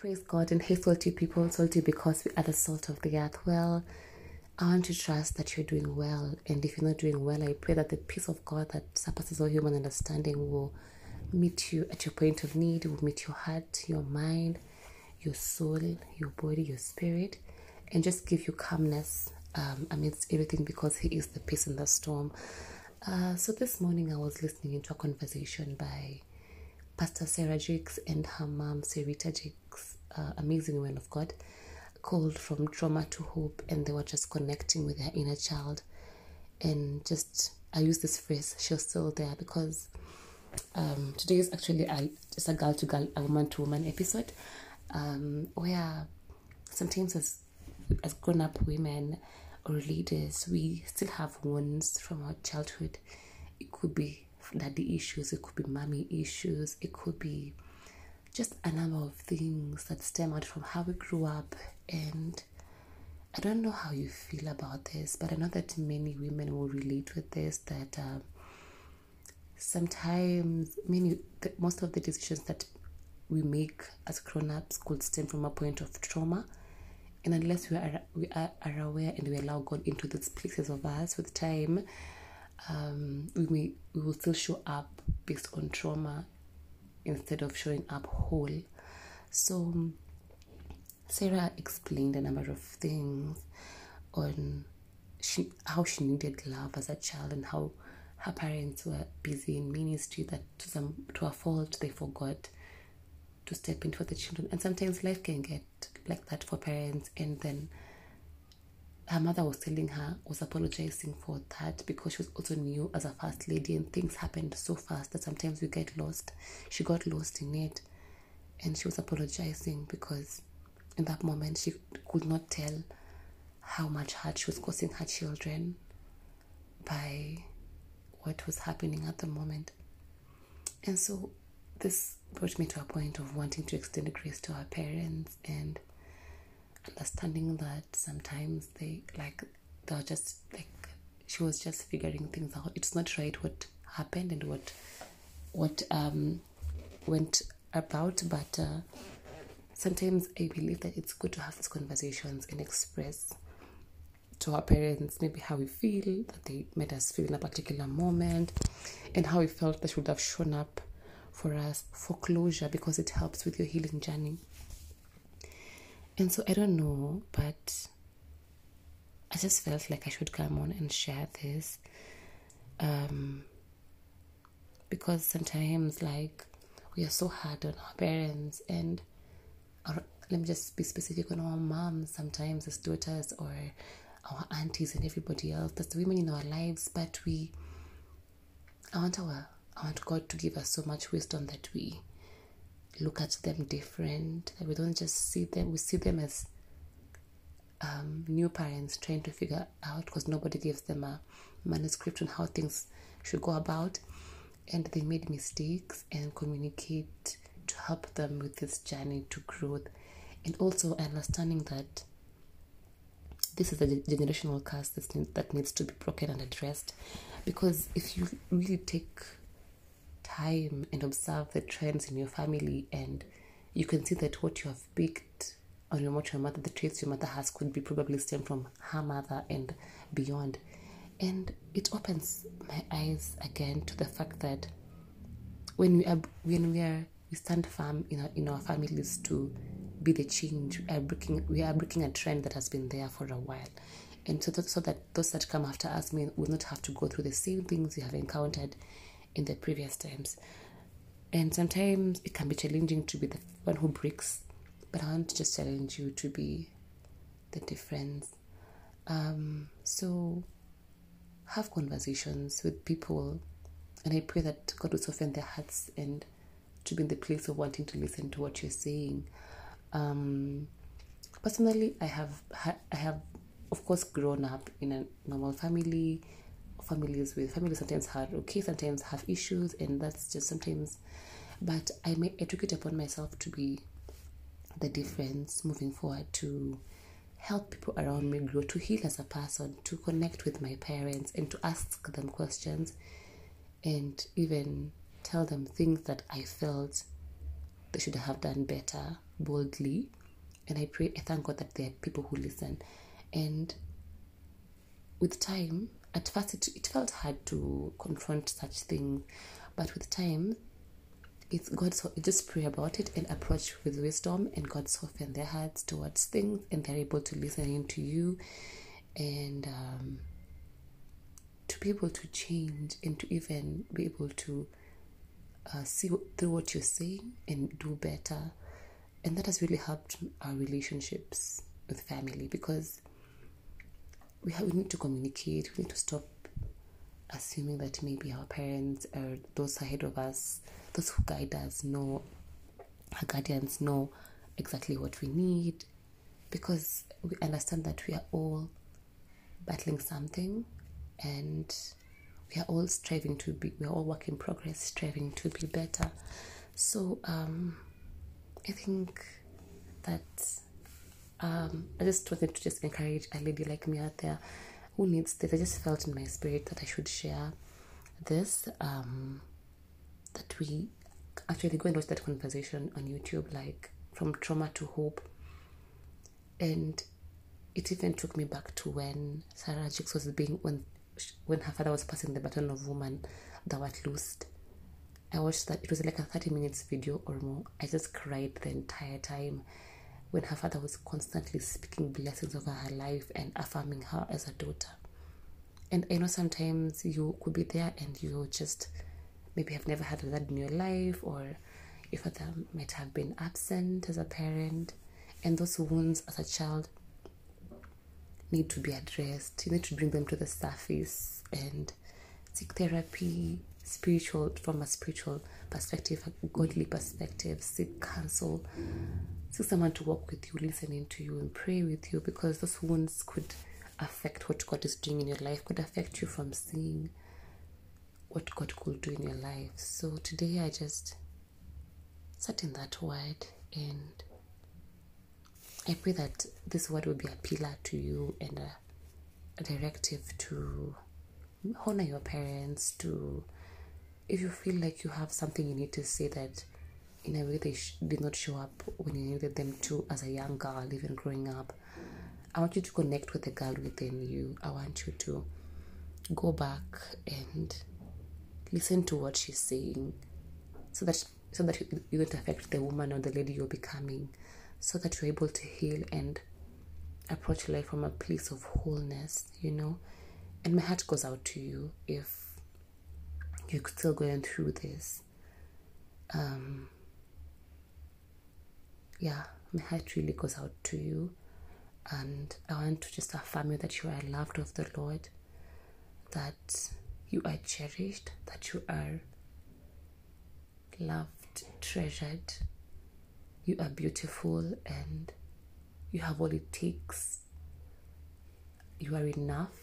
Praise God and hey, salty people, salty because we are the salt of the earth. Well, I want to trust that you're doing well, and if you're not doing well, I pray that the peace of God that surpasses all human understanding will meet you at your point of need, will meet your heart, your mind, your soul, your body, your spirit, and just give you calmness um, amidst everything because He is the peace in the storm. Uh, so this morning I was listening into a conversation by Pastor Sarah Jakes and her mom Serita Jakes, uh, amazing woman of God, called from trauma to hope, and they were just connecting with their inner child, and just I use this phrase, she's still there because um, today is actually a, just a girl to girl, a woman to woman episode, um, where sometimes as as grown up women or leaders, we still have wounds from our childhood. It could be daddy issues, it could be mommy issues, it could be just a number of things that stem out from how we grew up. And I don't know how you feel about this, but I know that many women will relate with this that uh, sometimes, many, the, most of the decisions that we make as grown ups could stem from a point of trauma and unless we are we are, are aware and we allow God into these places of us with time, um, we may we will still show up based on trauma instead of showing up whole. So Sarah explained a number of things on she how she needed love as a child and how her parents were busy in ministry that to some to a fault they forgot to step in for the children. And sometimes life can get like that for parents. And then her mother was telling her, was apologizing for that because she was also new as a first lady and things happened so fast that sometimes we get lost. She got lost in it. And she was apologizing because in that moment she could not tell how much hurt she was causing her children by what was happening at the moment. And so this brought me to a point of wanting to extend grace to our parents and understanding that sometimes they like they're just like she was just figuring things out. It's not right what happened and what what um went about, but uh, sometimes I believe that it's good to have these conversations and express to our parents maybe how we feel that they made us feel in a particular moment and how we felt they should have shown up for us for closure because it helps with your healing journey. And so I don't know, but I just felt like I should come on and share this. Um, because sometimes, like, we are so hard on our parents, and our, let me just be specific on our moms, sometimes as daughters, or our aunties, and everybody else. That's the women in our lives, but we, I want our I want God to give us so much wisdom that we look at them different, that we don't just see them, we see them as um, new parents trying to figure out because nobody gives them a manuscript on how things should go about. And they made mistakes and communicate to help them with this journey to growth. And also understanding that this is a generational curse that needs to be broken and addressed. Because if you really take time and observe the trends in your family and you can see that what you have picked on your what your mother the traits your mother has could be probably stem from her mother and beyond. And it opens my eyes again to the fact that when we are when we are we stand firm in our, in our families to be the change we are breaking we are breaking a trend that has been there for a while. And so that, so that those that come after us may will not have to go through the same things we have encountered in the previous times. And sometimes it can be challenging to be the one who breaks, but I want to just challenge you to be the difference. Um, so have conversations with people, and I pray that God will soften their hearts and to be in the place of wanting to listen to what you're saying. Um, personally, I have I have of course grown up in a normal family families with families sometimes have okay sometimes have issues and that's just sometimes but i may it upon myself to be the difference moving forward to help people around me grow to heal as a person to connect with my parents and to ask them questions and even tell them things that i felt they should have done better boldly. And I pray, I thank God that there are people who listen. And with time, at first it, it felt hard to confront such things, but with time, it's God. So just pray about it and approach with wisdom, and God soften their hearts towards things, and they're able to listen into you, and um, to be able to change, and to even be able to uh, see through what you're saying and do better, and that has really helped our relationships with family because we have we need to communicate. We need to stop assuming that maybe our parents or those ahead of us, those who guide us, know our guardians know exactly what we need, because we understand that we are all battling something, and we are all striving to be. We are all work in progress, striving to be better. So um, I think that um, I just wanted to just encourage a lady like me out there who needs this. I just felt in my spirit that I should share this. Um, that we actually go and watch that conversation on YouTube, like from trauma to hope. And it even took me back to when Sarah Jakes was being when when her father was passing the baton of woman that was loosed. I watched that. It was like a 30 minutes video or more. I just cried the entire time when her father was constantly speaking blessings over her life and affirming her as a daughter. And I know sometimes you could be there and you just maybe have never had that in your life, or your father might have been absent as a parent, and those wounds as a child need to be addressed. You need to bring them to the surface and seek therapy, spiritual from a spiritual perspective, a godly perspective, seek counsel seek someone to walk with you, listening to you, and pray with you because those wounds could affect what God is doing in your life, could affect you from seeing what God could do in your life. So today I just sat in that word and I pray that this word will be a pillar to you and a, a directive to honor your parents, to if you feel like you have something you need to say that in a way they sh- did not show up when you needed them to as a young girl, even growing up. I want you to connect with the girl within you. I want you to go back and listen to what she's saying so that so that you don't affect the woman or the lady you're becoming so that you're able to heal and approach life from a place of wholeness you know and my heart goes out to you if you're still going through this um yeah, my heart really goes out to you. And I want to just affirm you that you are loved of the Lord, that you are cherished, that you are loved, treasured, you are beautiful, and you have all it takes. You are enough.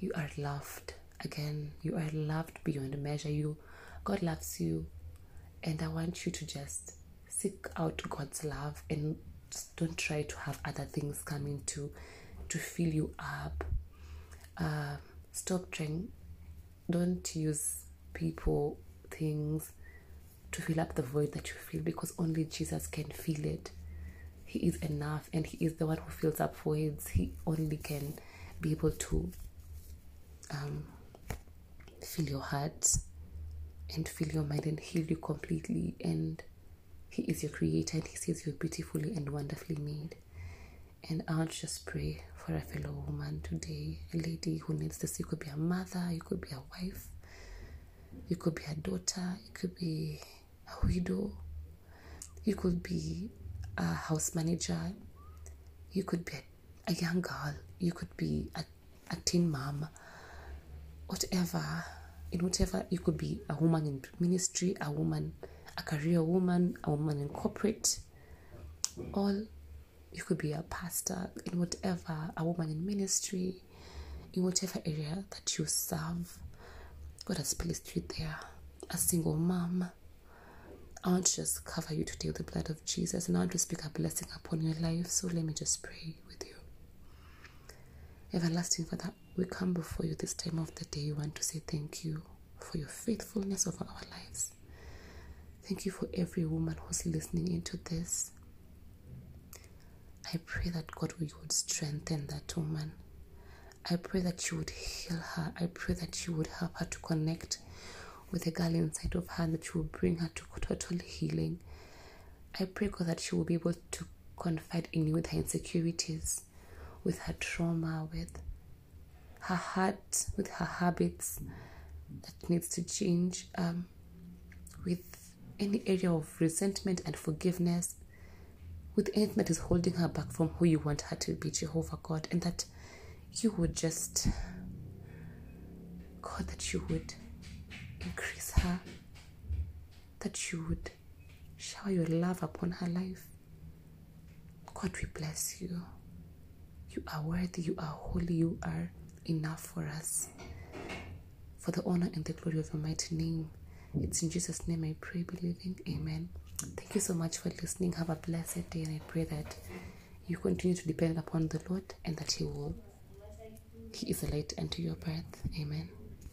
You are loved. Again, you are loved beyond measure. You, God loves you, and I want you to just seek out God's love and don't try to have other things coming to to fill you up. Uh, stop trying. Don't use people, things to fill up the void that you feel because only Jesus can fill it. He is enough and He is the one who fills up voids. He only can be able to um, fill your heart and fill your mind and heal you completely and he is your creator and He sees you beautifully and wonderfully made. And I want to just pray for a fellow woman today, a lady who needs this. You could be a mother, you could be a wife, you could be a daughter, you could be a widow, you could be a house manager, you could be a, a young girl, you could be a, a teen mom, whatever, in whatever, you could be a woman in ministry, a woman a career woman, a woman in corporate, all you could be a pastor in whatever, a woman in ministry, in whatever area that you serve. God has placed you there. A single mom. I want to just cover you today with the blood of Jesus and I want to speak a blessing upon your life. So let me just pray with you. Everlasting Father, we come before you this time of the day. We want to say thank you for your faithfulness over our lives. Thank you for every woman who's listening into this. I pray that God would strengthen that woman. I pray that you would heal her. I pray that you would help her to connect with a girl inside of her that you will bring her to total healing. I pray, God, that she will be able to confide in you with her insecurities, with her trauma, with her heart, with her habits that needs to change, um, with any area of resentment and forgiveness, with anything that is holding her back from who you want her to be, Jehovah God, and that you would just, God, that you would increase her, that you would shower your love upon her life. God, we bless you. You are worthy, you are holy, you are enough for us. For the honor and the glory of your mighty name. It's in Jesus' name I pray, believing. Amen. Thank you so much for listening. Have a blessed day, and I pray that you continue to depend upon the Lord and that He will. He is a light unto your path. Amen.